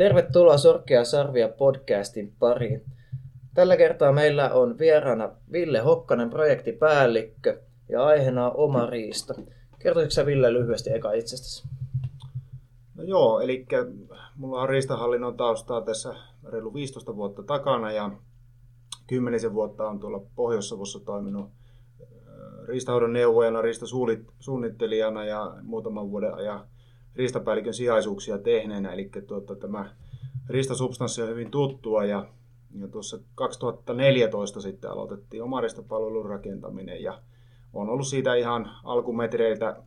Tervetuloa Sorkkia Sarvia podcastin pariin. Tällä kertaa meillä on vieraana Ville Hokkanen, projektipäällikkö ja aiheena on oma riista. Kertoisitko sä Ville lyhyesti eka itsestäsi? No joo, eli mulla on riistahallinnon taustaa tässä reilu 15 vuotta takana ja kymmenisen vuotta on tuolla Pohjois-Savossa toiminut äh, riistahoidon neuvojana, riistasuunnittelijana ja muutaman vuoden ajan riistapäällikön sijaisuuksia tehneenä. Eli tuota, tämä riistasubstanssi on hyvin tuttua ja, ja tuossa 2014 sitten aloitettiin oma rakentaminen ja on ollut siitä ihan alkumetreiltä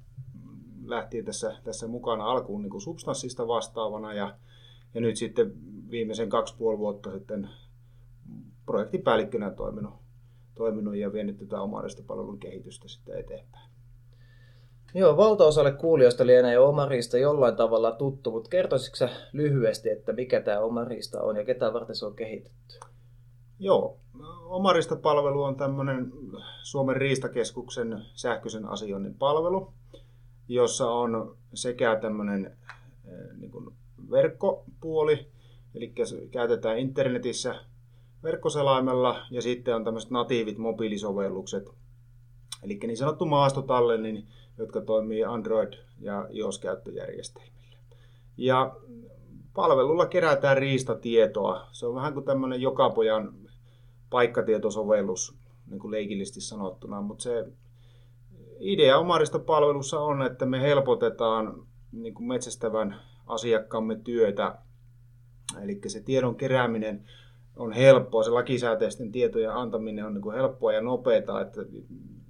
lähtien tässä, tässä mukana alkuun niin kuin substanssista vastaavana ja, ja nyt sitten viimeisen kaksi puoli vuotta sitten projektipäällikkönä toiminut, toiminut ja vienyt tätä omaa palvelun kehitystä sitten eteenpäin. Joo, valtaosalle kuulijoista lienee jo Omariista jollain tavalla tuttu, mutta kertoisitko sä lyhyesti, että mikä tämä Omarista on ja ketä varten se on kehitetty? Joo, Omarista-palvelu on tämmöinen Suomen riistakeskuksen sähköisen asioinnin palvelu, jossa on sekä tämmöinen eh, niin kuin verkkopuoli, eli käytetään internetissä verkkoselaimella, ja sitten on tämmöiset natiivit mobiilisovellukset, eli niin sanottu maastotallennin, jotka toimii Android- ja iOS-käyttöjärjestelmillä. Ja palvelulla kerätään riistatietoa. Se on vähän kuin tämmöinen jokapojan paikkatietosovellus, niin kuin leikillisesti sanottuna, mutta se idea omarista palvelussa on, että me helpotetaan niin kuin metsästävän asiakkaamme työtä. Eli se tiedon kerääminen on helppoa, se lakisääteisten tietojen antaminen on niin kuin helppoa ja nopeaa, että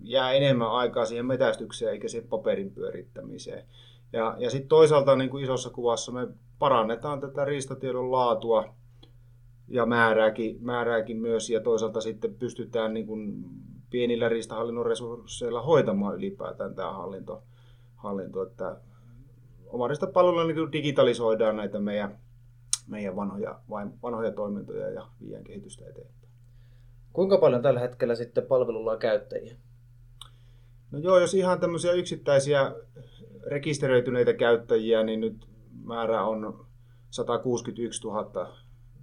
jää enemmän aikaa siihen metästykseen eikä siihen paperin pyörittämiseen. Ja, ja sitten toisaalta niin kuin isossa kuvassa me parannetaan tätä riistatiedon laatua ja määrääkin, määrääkin myös ja toisaalta sitten pystytään niin kuin pienillä riistahallinnon resursseilla hoitamaan ylipäätään tämä hallinto. hallinto että omarista palveluilla niin digitalisoidaan näitä meidän, meidän vanhoja, vanhoja toimintoja ja viiän kehitystä eteenpäin. Kuinka paljon tällä hetkellä sitten palvelulla on käyttäjiä? No joo, jos ihan tämmöisiä yksittäisiä rekisteröityneitä käyttäjiä, niin nyt määrä on 161 000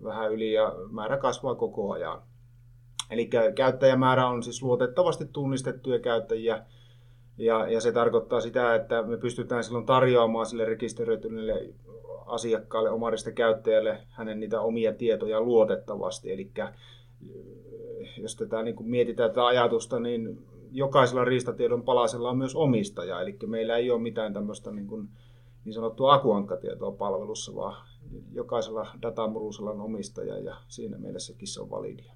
vähän yli ja määrä kasvaa koko ajan. Eli käyttäjämäärä on siis luotettavasti tunnistettuja käyttäjiä ja, ja se tarkoittaa sitä, että me pystytään silloin tarjoamaan sille rekisteröityneelle asiakkaalle, omarista käyttäjälle hänen niitä omia tietoja luotettavasti. Eli jos tätä niin kuin mietitään tätä ajatusta, niin jokaisella riistatiedon palasella on myös omistaja, eli meillä ei ole mitään tämmöistä niin, kuin, niin sanottua akuankkatietoa palvelussa, vaan jokaisella datamurusella on omistaja ja siinä mielessäkin se on validia.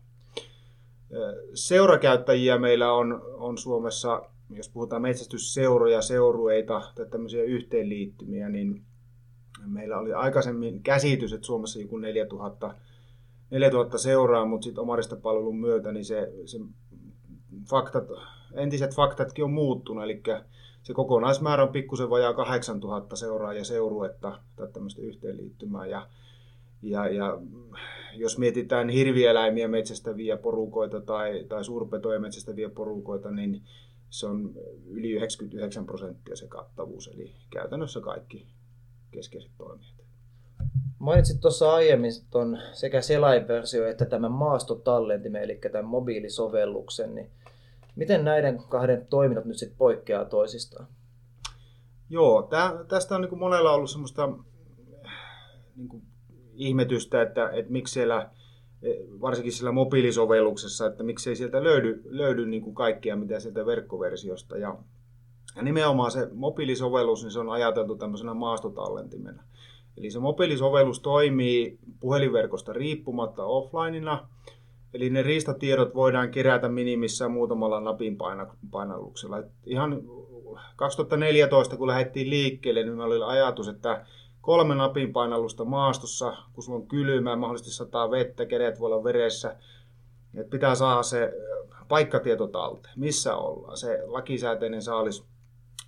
Seurakäyttäjiä meillä on, on Suomessa, jos puhutaan metsästysseuroja, seurueita tai tämmöisiä yhteenliittymiä, niin meillä oli aikaisemmin käsitys, että Suomessa joku 4000, 4000 seuraa, mutta sitten omarista palvelun myötä niin se, se faktat entiset faktatkin on muuttunut, eli se kokonaismäärä on pikkusen vajaa 8000 seuraajia seuruetta tai tämmöistä yhteenliittymää. Ja, ja, ja jos mietitään hirvieläimiä metsästäviä porukoita tai, tai suurpetoja metsästäviä porukoita, niin se on yli 99 prosenttia se kattavuus, eli käytännössä kaikki keskeiset toimijat. Mainitsit tuossa aiemmin ton sekä selainversio että tämän maastotallentimen, eli tämän mobiilisovelluksen, niin Miten näiden kahden toiminnot nyt sitten poikkeaa toisistaan? Joo, tää, tästä on niin monella ollut semmoista niin ihmetystä, että, että miksi siellä, varsinkin siellä mobiilisovelluksessa, että miksei sieltä löydy, löydy niin kuin kaikkea, mitä sieltä verkkoversiosta. Ja, ja nimenomaan se mobiilisovellus, niin se on ajateltu tämmöisenä maastotallentimena. Eli se mobiilisovellus toimii puhelinverkosta riippumatta offlineina, Eli ne riistatiedot voidaan kerätä minimissään muutamalla napin painalluksella. Et ihan 2014, kun lähdettiin liikkeelle, niin meillä oli ajatus, että kolme napin painallusta maastossa, kun sulla on kylmä, mahdollisesti sataa vettä, kädet voi olla veressä, että pitää saada se paikkatieto talteen, missä ollaan, se lakisääteinen saalis,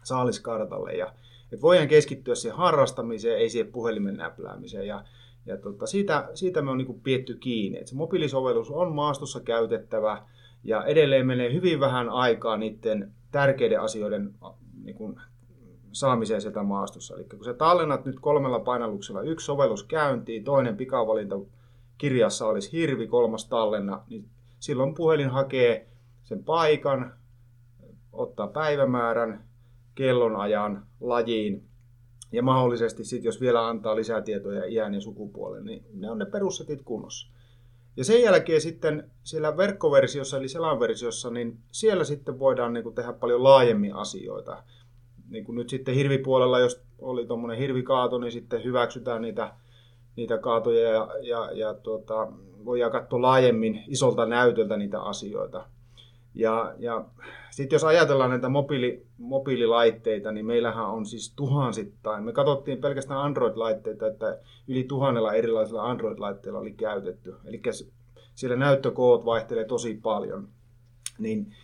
saaliskartalle. Ja, että voidaan keskittyä siihen harrastamiseen, ei siihen puhelimen näpläämiseen. Ja ja tota, siitä, siitä me on niin pietty kiinni, että se mobiilisovellus on maastossa käytettävä ja edelleen menee hyvin vähän aikaa niiden tärkeiden asioiden niin kuin, saamiseen sieltä maastossa. Eli kun sä tallennat nyt kolmella painalluksella yksi sovellus käyntiin, toinen pikavalinta kirjassa olisi hirvi, kolmas tallenna, niin silloin puhelin hakee sen paikan, ottaa päivämäärän, kellonajan, lajiin ja mahdollisesti sitten, jos vielä antaa lisää tietoja iän ja sukupuolen, niin ne on ne perussetit kunnossa. Ja sen jälkeen sitten siellä verkkoversiossa eli selanversiossa, niin siellä sitten voidaan niin tehdä paljon laajemmin asioita. Niin kuin nyt sitten hirvipuolella, jos oli tuommoinen hirvikaato, niin sitten hyväksytään niitä, niitä kaatoja ja, ja, ja tuota, voidaan katsoa laajemmin isolta näytöltä niitä asioita. Ja, ja sitten jos ajatellaan näitä mobiili, mobiililaitteita, niin meillähän on siis tuhansittain. Me katsottiin pelkästään Android-laitteita, että yli tuhannella erilaisilla Android-laitteilla oli käytetty. Eli siellä näyttökoot vaihtelee tosi paljon. Niin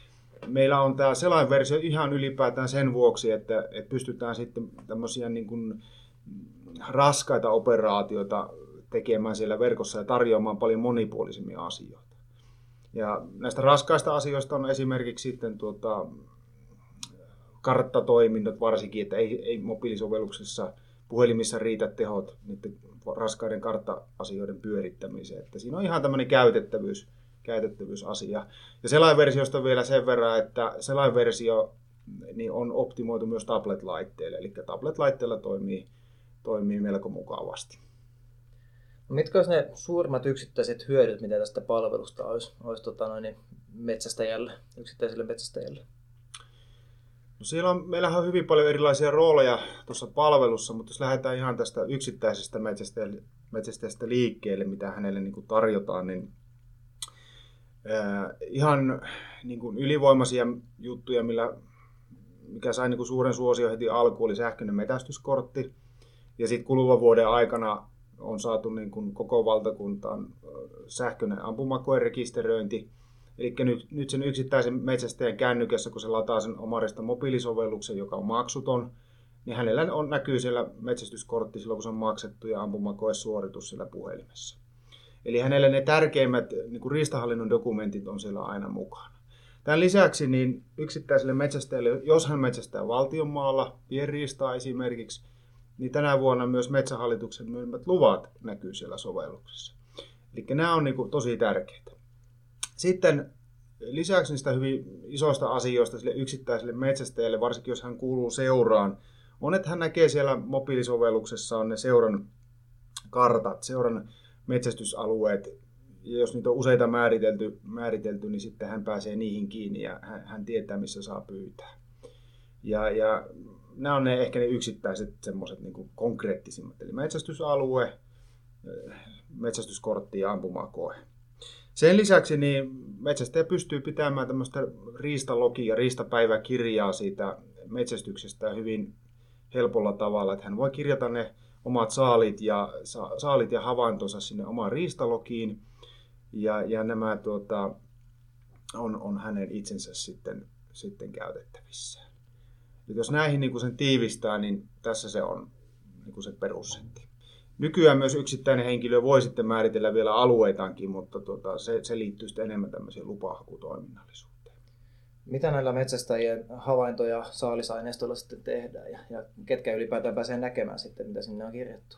meillä on tämä selainversio ihan ylipäätään sen vuoksi, että, että pystytään sitten tämmöisiä niin kuin raskaita operaatioita tekemään siellä verkossa ja tarjoamaan paljon monipuolisemmin asioita. Ja näistä raskaista asioista on esimerkiksi sitten tuota, karttatoiminnot varsinkin, että ei, ei mobiilisovelluksessa puhelimissa riitä tehot niiden raskaiden kartta-asioiden pyörittämiseen. Että siinä on ihan tämmöinen käytettävyys, käytettävyysasia. Ja selainversiosta vielä sen verran, että selainversio niin on optimoitu myös tablet-laitteille, eli tablet-laitteella toimii, toimii melko mukavasti. Mitkä olisi ne suurimmat yksittäiset hyödyt, mitä tästä palvelusta olisi, olisi tota noin, metsästäjälle, yksittäiselle metsästäjälle? No siellä on, meillähän on hyvin paljon erilaisia rooleja tuossa palvelussa, mutta jos lähdetään ihan tästä yksittäisestä metsästäjästä liikkeelle, mitä hänelle niin kuin tarjotaan, niin ihan niin kuin ylivoimaisia juttuja, millä, mikä sai niin kuin suuren suosio heti alkuun, oli sähköinen metästyskortti. Ja sitten kuluvan vuoden aikana on saatu niin kuin koko valtakuntaan sähköinen ampumakoen rekisteröinti. Eli nyt, nyt sen yksittäisen metsästäjän kännykässä, kun se lataa sen omarista mobiilisovelluksen, joka on maksuton, niin hänellä on, näkyy siellä metsästyskortti silloin, kun se on maksettu ja ampumakoe suoritus siellä puhelimessa. Eli hänelle ne tärkeimmät niin kuin riistahallinnon dokumentit on siellä aina mukana. Tämän lisäksi niin yksittäiselle metsästäjälle, jos hän metsästää valtionmaalla, pienriistaa esimerkiksi, niin tänä vuonna myös Metsähallituksen myymät luvat näkyy siellä sovelluksessa. Eli nämä on niin kuin tosi tärkeitä. Sitten lisäksi niistä hyvin isoista asioista sille yksittäiselle metsästäjälle, varsinkin jos hän kuuluu seuraan, on, että hän näkee siellä mobiilisovelluksessa on ne seuran kartat, seuran metsästysalueet, ja jos niitä on useita määritelty, määritelty niin sitten hän pääsee niihin kiinni ja hän, hän tietää, missä saa pyytää. Ja, ja nämä on ne, ehkä ne yksittäiset semmoiset niin konkreettisimmat. Eli metsästysalue, metsästyskortti ja ampumakoe. Sen lisäksi niin metsästäjä pystyy pitämään tämmöistä riistalogia ja riistapäiväkirjaa siitä metsästyksestä hyvin helpolla tavalla, että hän voi kirjata ne omat saalit ja, saalit ja havaintonsa sinne omaan riistalogiin ja, ja nämä tuota, on, on hänen itsensä sitten, sitten käytettävissä. Et jos näihin niin sen tiivistää, niin tässä se on niin se perussetti. Nykyään myös yksittäinen henkilö voi sitten määritellä vielä alueitaankin, mutta tota, se, se liittyy sitten enemmän tämmöiseen lupahakutoiminnallisuuteen. Mitä näillä metsästäjien havaintoja saalisaineistoilla sitten tehdään ja, ja ketkä ylipäätään pääsee näkemään sitten, mitä sinne on kirjattu?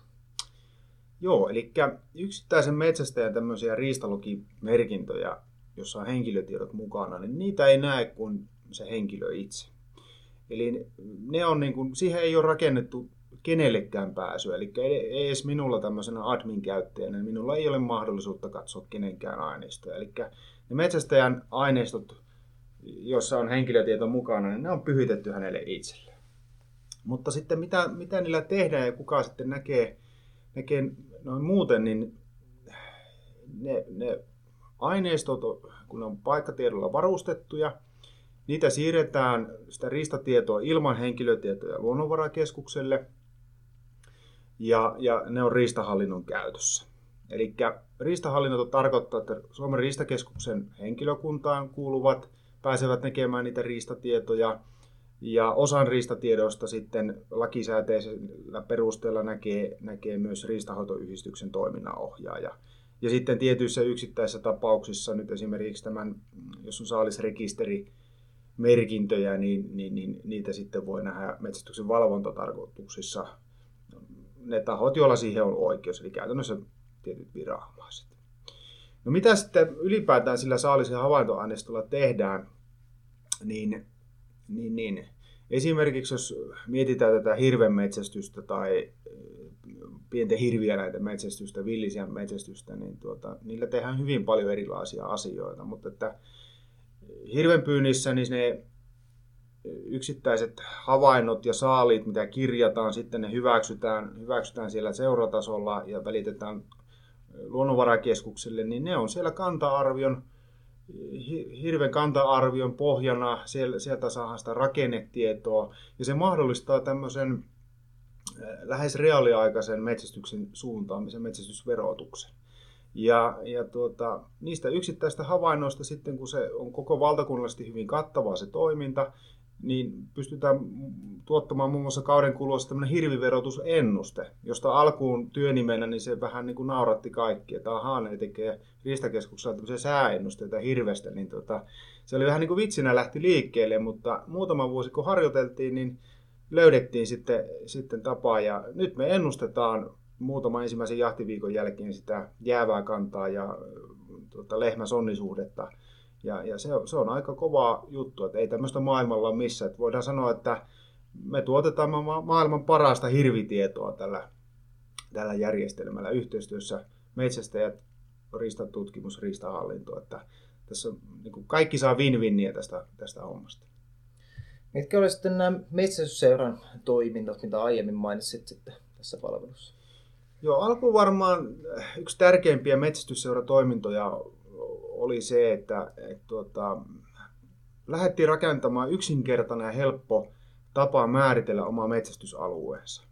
Joo, eli yksittäisen metsästäjän tämmöisiä riistalogimerkintöjä, jossa on henkilötiedot mukana, niin niitä ei näe kuin se henkilö itse. Eli ne on niin kuin, siihen ei ole rakennettu kenellekään pääsyä. Eli ei edes minulla tämmöisenä admin-käyttäjänä, niin minulla ei ole mahdollisuutta katsoa kenenkään aineistoja. Eli ne metsästäjän aineistot, jossa on henkilötieto mukana, niin ne on pyhitetty hänelle itselleen. Mutta sitten mitä, mitä niillä tehdään ja kuka sitten näkee, näkee noin muuten, niin ne, ne aineistot, kun ne on paikkatiedolla varustettuja, Niitä siirretään sitä riistatietoa ilman henkilötietoja luonnonvarakeskukselle ja, ja ne on riistahallinnon käytössä. Eli riistahallinto tarkoittaa, että Suomen riistakeskuksen henkilökuntaan kuuluvat pääsevät näkemään niitä riistatietoja Ja osan riistatiedoista sitten lakisääteisellä perusteella näkee, näkee myös riistahoitoyhdistyksen toiminnanohjaaja. Ja sitten tietyissä yksittäisissä tapauksissa, nyt esimerkiksi tämän, jos on saalisrekisteri, merkintöjä, niin, niin, niin niitä sitten voi nähdä metsästyksen valvontatarkoituksissa ne tahot, joilla siihen on oikeus, eli käytännössä tietyt viranomaiset. No mitä sitten ylipäätään sillä saalisen havaintoaineistolla tehdään, niin, niin, niin. Esimerkiksi jos mietitään tätä hirvenmetsästystä tai pienten hirvieläinten metsästystä, villisian metsästystä, niin tuota, niillä tehdään hyvin paljon erilaisia asioita, mutta että hirvenpyynnissä niin ne yksittäiset havainnot ja saalit, mitä kirjataan, sitten ne hyväksytään, hyväksytään siellä seuratasolla ja välitetään luonnonvarakeskukselle, niin ne on siellä kanta-arvion, hirven kanta-arvion pohjana, sieltä saadaan sitä rakennetietoa, ja se mahdollistaa tämmöisen lähes reaaliaikaisen metsästyksen suuntaamisen, metsästysverotuksen. Ja, ja tuota, niistä yksittäistä havainnoista sitten, kun se on koko valtakunnallisesti hyvin kattavaa se toiminta, niin pystytään tuottamaan muun muassa kauden kuluessa tämmöinen hirviverotusennuste, josta alkuun työnimenä niin se vähän niin kuin nauratti kaikki. Että ahaa, ne tekee Riistakeskuksella tämmöisiä sääennusteita hirvestä, niin tota, se oli vähän niin kuin vitsinä lähti liikkeelle, mutta muutama vuosi kun harjoiteltiin, niin löydettiin sitten, sitten tapaa ja nyt me ennustetaan muutama ensimmäisen jahtiviikon jälkeen sitä jäävää kantaa ja tuota, lehmäsonnisuhdetta. Ja, ja se, on, se on aika kova juttu, että ei tämmöistä maailmalla ole missään. Että voidaan sanoa, että me tuotetaan ma- maailman parasta hirvitietoa tällä, tällä järjestelmällä yhteistyössä metsästäjät, riistatutkimus, riistahallinto. Että tässä niin kuin kaikki saa win-winniä tästä, tästä hommasta. Mitkä olisivat sitten nämä metsästysseuran toiminnot, mitä aiemmin mainitsit sitten tässä palvelussa? Joo, alkuun varmaan yksi tärkeimpiä metsästysseuratoimintoja oli se, että et, tuota, lähdettiin rakentamaan yksinkertainen ja helppo tapa määritellä oma metsästysalueensa.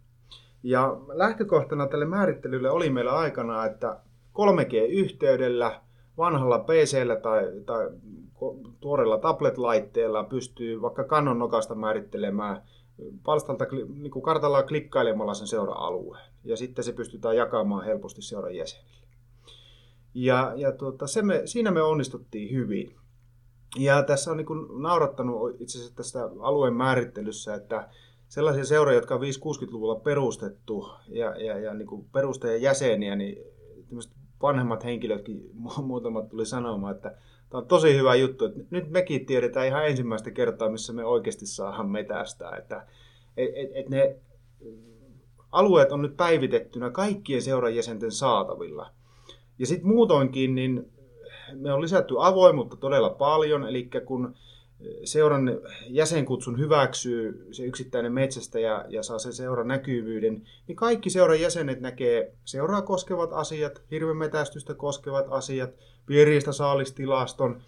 Ja lähtökohtana tälle määrittelylle oli meillä aikana, että 3G-yhteydellä, vanhalla pc tai, tai tuoreella tablet-laitteella pystyy vaikka kannon nokasta määrittelemään palstalta niin kartalla klikkailemalla sen seura-alueen. Ja sitten se pystytään jakamaan helposti seuran jäsenille. Ja, ja tuota, se me, siinä me onnistuttiin hyvin. Ja tässä on niin naurattanut itse asiassa tästä alueen määrittelyssä, että sellaisia seuroja, jotka on 5-60-luvulla perustettu ja, ja, ja niin perustajan jäseniä, niin vanhemmat henkilötkin muutamat tuli sanomaan, että tämä on tosi hyvä juttu, että nyt mekin tiedetään ihan ensimmäistä kertaa, missä me oikeasti saadaan metästää, että et, et, et ne alueet on nyt päivitettynä kaikkien seuran jäsenten saatavilla. Ja sitten muutoinkin, niin me on lisätty avoimuutta todella paljon, eli kun seuran jäsenkutsun hyväksyy se yksittäinen metsästäjä ja saa sen seuran näkyvyyden, niin kaikki seuran jäsenet näkee seuraa koskevat asiat, hirvemetästystä koskevat asiat, piiriistä saalistilaston,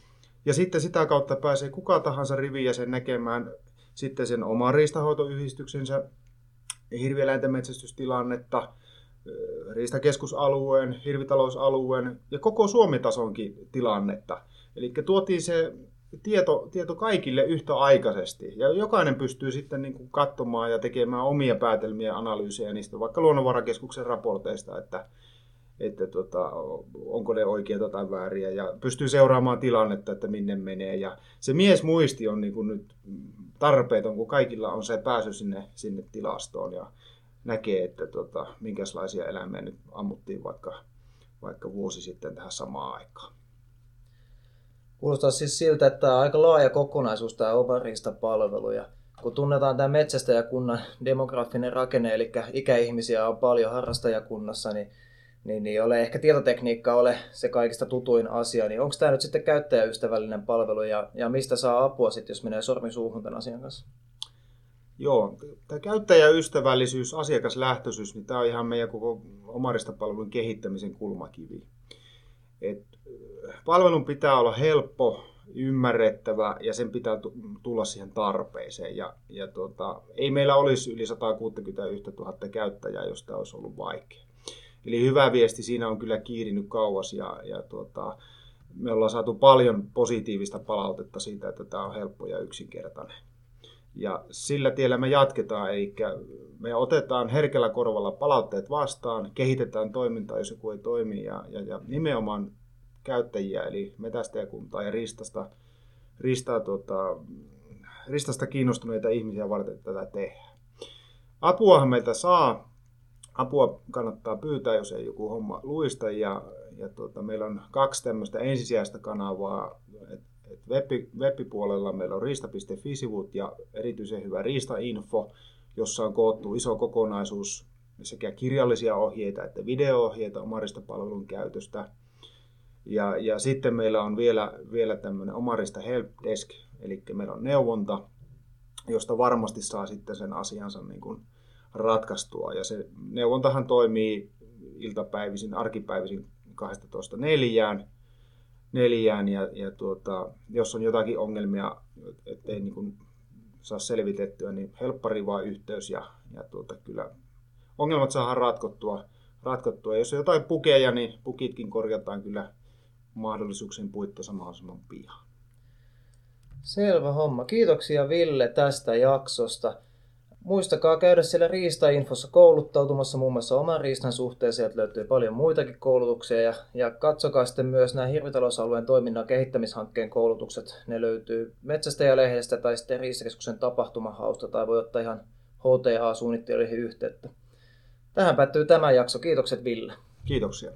ja sitten sitä kautta pääsee kuka tahansa rivijäsen näkemään sitten sen oman riistahoitoyhdistyksensä hirvieläinten metsästystilannetta, riistakeskusalueen, hirvitalousalueen ja koko Suomi-tasonkin tilannetta. Eli tuotiin se tieto, tieto kaikille yhtä aikaisesti. Ja jokainen pystyy sitten niin kuin katsomaan ja tekemään omia päätelmiä analyysejä niistä vaikka luonnonvarakeskuksen raporteista, että, että tota, onko ne oikeita tai vääriä. Ja pystyy seuraamaan tilannetta, että minne menee. Ja se miesmuisti on niin kuin nyt tarpeeton, kun kaikilla on se pääsy sinne, sinne tilastoon. Ja näkee, että tota, minkälaisia eläimiä nyt ammuttiin vaikka, vaikka vuosi sitten tähän samaan aikaan. Kuulostaa siis siltä, että tämä on aika laaja kokonaisuus tämä palvelu. Ja kun tunnetaan tämä metsästäjäkunnan demografinen rakenne, eli ikäihmisiä on paljon harrastajakunnassa, niin, niin, niin ole ehkä tietotekniikka ole se kaikista tutuin asia, niin onko tämä nyt sitten käyttäjäystävällinen palvelu ja, ja mistä saa apua sitten, jos menee sormi suuhun tämän asian kanssa? Joo, tämä käyttäjäystävällisyys, asiakaslähtöisyys, niin tämä on ihan meidän koko omaristapalvelun kehittämisen kulmakivi. Et palvelun pitää olla helppo, ymmärrettävä ja sen pitää tulla siihen tarpeeseen. Ja, ja tuota, ei meillä olisi yli 161 000 käyttäjää, jos tämä olisi ollut vaikea. Eli hyvä viesti siinä on kyllä kiirinyt kauas ja, ja tuota, me ollaan saatu paljon positiivista palautetta siitä, että tämä on helppo ja yksinkertainen. Ja sillä tiellä me jatketaan, eli me otetaan herkällä korvalla palautteet vastaan, kehitetään toimintaa, jos joku ei toimi, ja, ja, ja nimenomaan käyttäjiä, eli metästäjäkuntaa ja ristasta, ristaa, tuota, ristasta kiinnostuneita ihmisiä varten tätä tehdään. Apuahan meiltä saa, apua kannattaa pyytää, jos ei joku homma luista, ja, ja tuota, meillä on kaksi tämmöistä ensisijaista kanavaa, et, et web, meillä on riista.fi-sivut ja erityisen hyvä riistainfo, jossa on koottu iso kokonaisuus sekä kirjallisia ohjeita että video-ohjeita omaristopalvelun käytöstä. Ja, ja sitten meillä on vielä, vielä tämmöinen omarista helpdesk, eli meillä on neuvonta, josta varmasti saa sitten sen asiansa niin kuin ratkaistua. Ja se neuvontahan toimii iltapäivisin, arkipäivisin 12 neljään, neljään ja, ja tuota, jos on jotakin ongelmia, ettei niin kuin saa selvitettyä, niin helppari vaan yhteys ja, ja tuota, kyllä ongelmat saadaan ratkottua, ratkottua. Jos on jotain pukeja, niin pukitkin korjataan kyllä mahdollisuuksien puitteissa mahdollisimman pian. Selvä homma. Kiitoksia Ville tästä jaksosta. Muistakaa käydä siellä Riista-infossa kouluttautumassa muun muassa oman riistan suhteen. Sieltä löytyy paljon muitakin koulutuksia ja, ja katsokaa sitten myös nämä hirvitalousalueen toiminnan kehittämishankkeen koulutukset. Ne löytyy Metsästäjälehdestä tai sitten Riistakeskuksen tapahtumahausta tai voi ottaa ihan HTA-suunnittelijoihin yhteyttä. Tähän päättyy tämä jakso. Kiitokset Ville. Kiitoksia.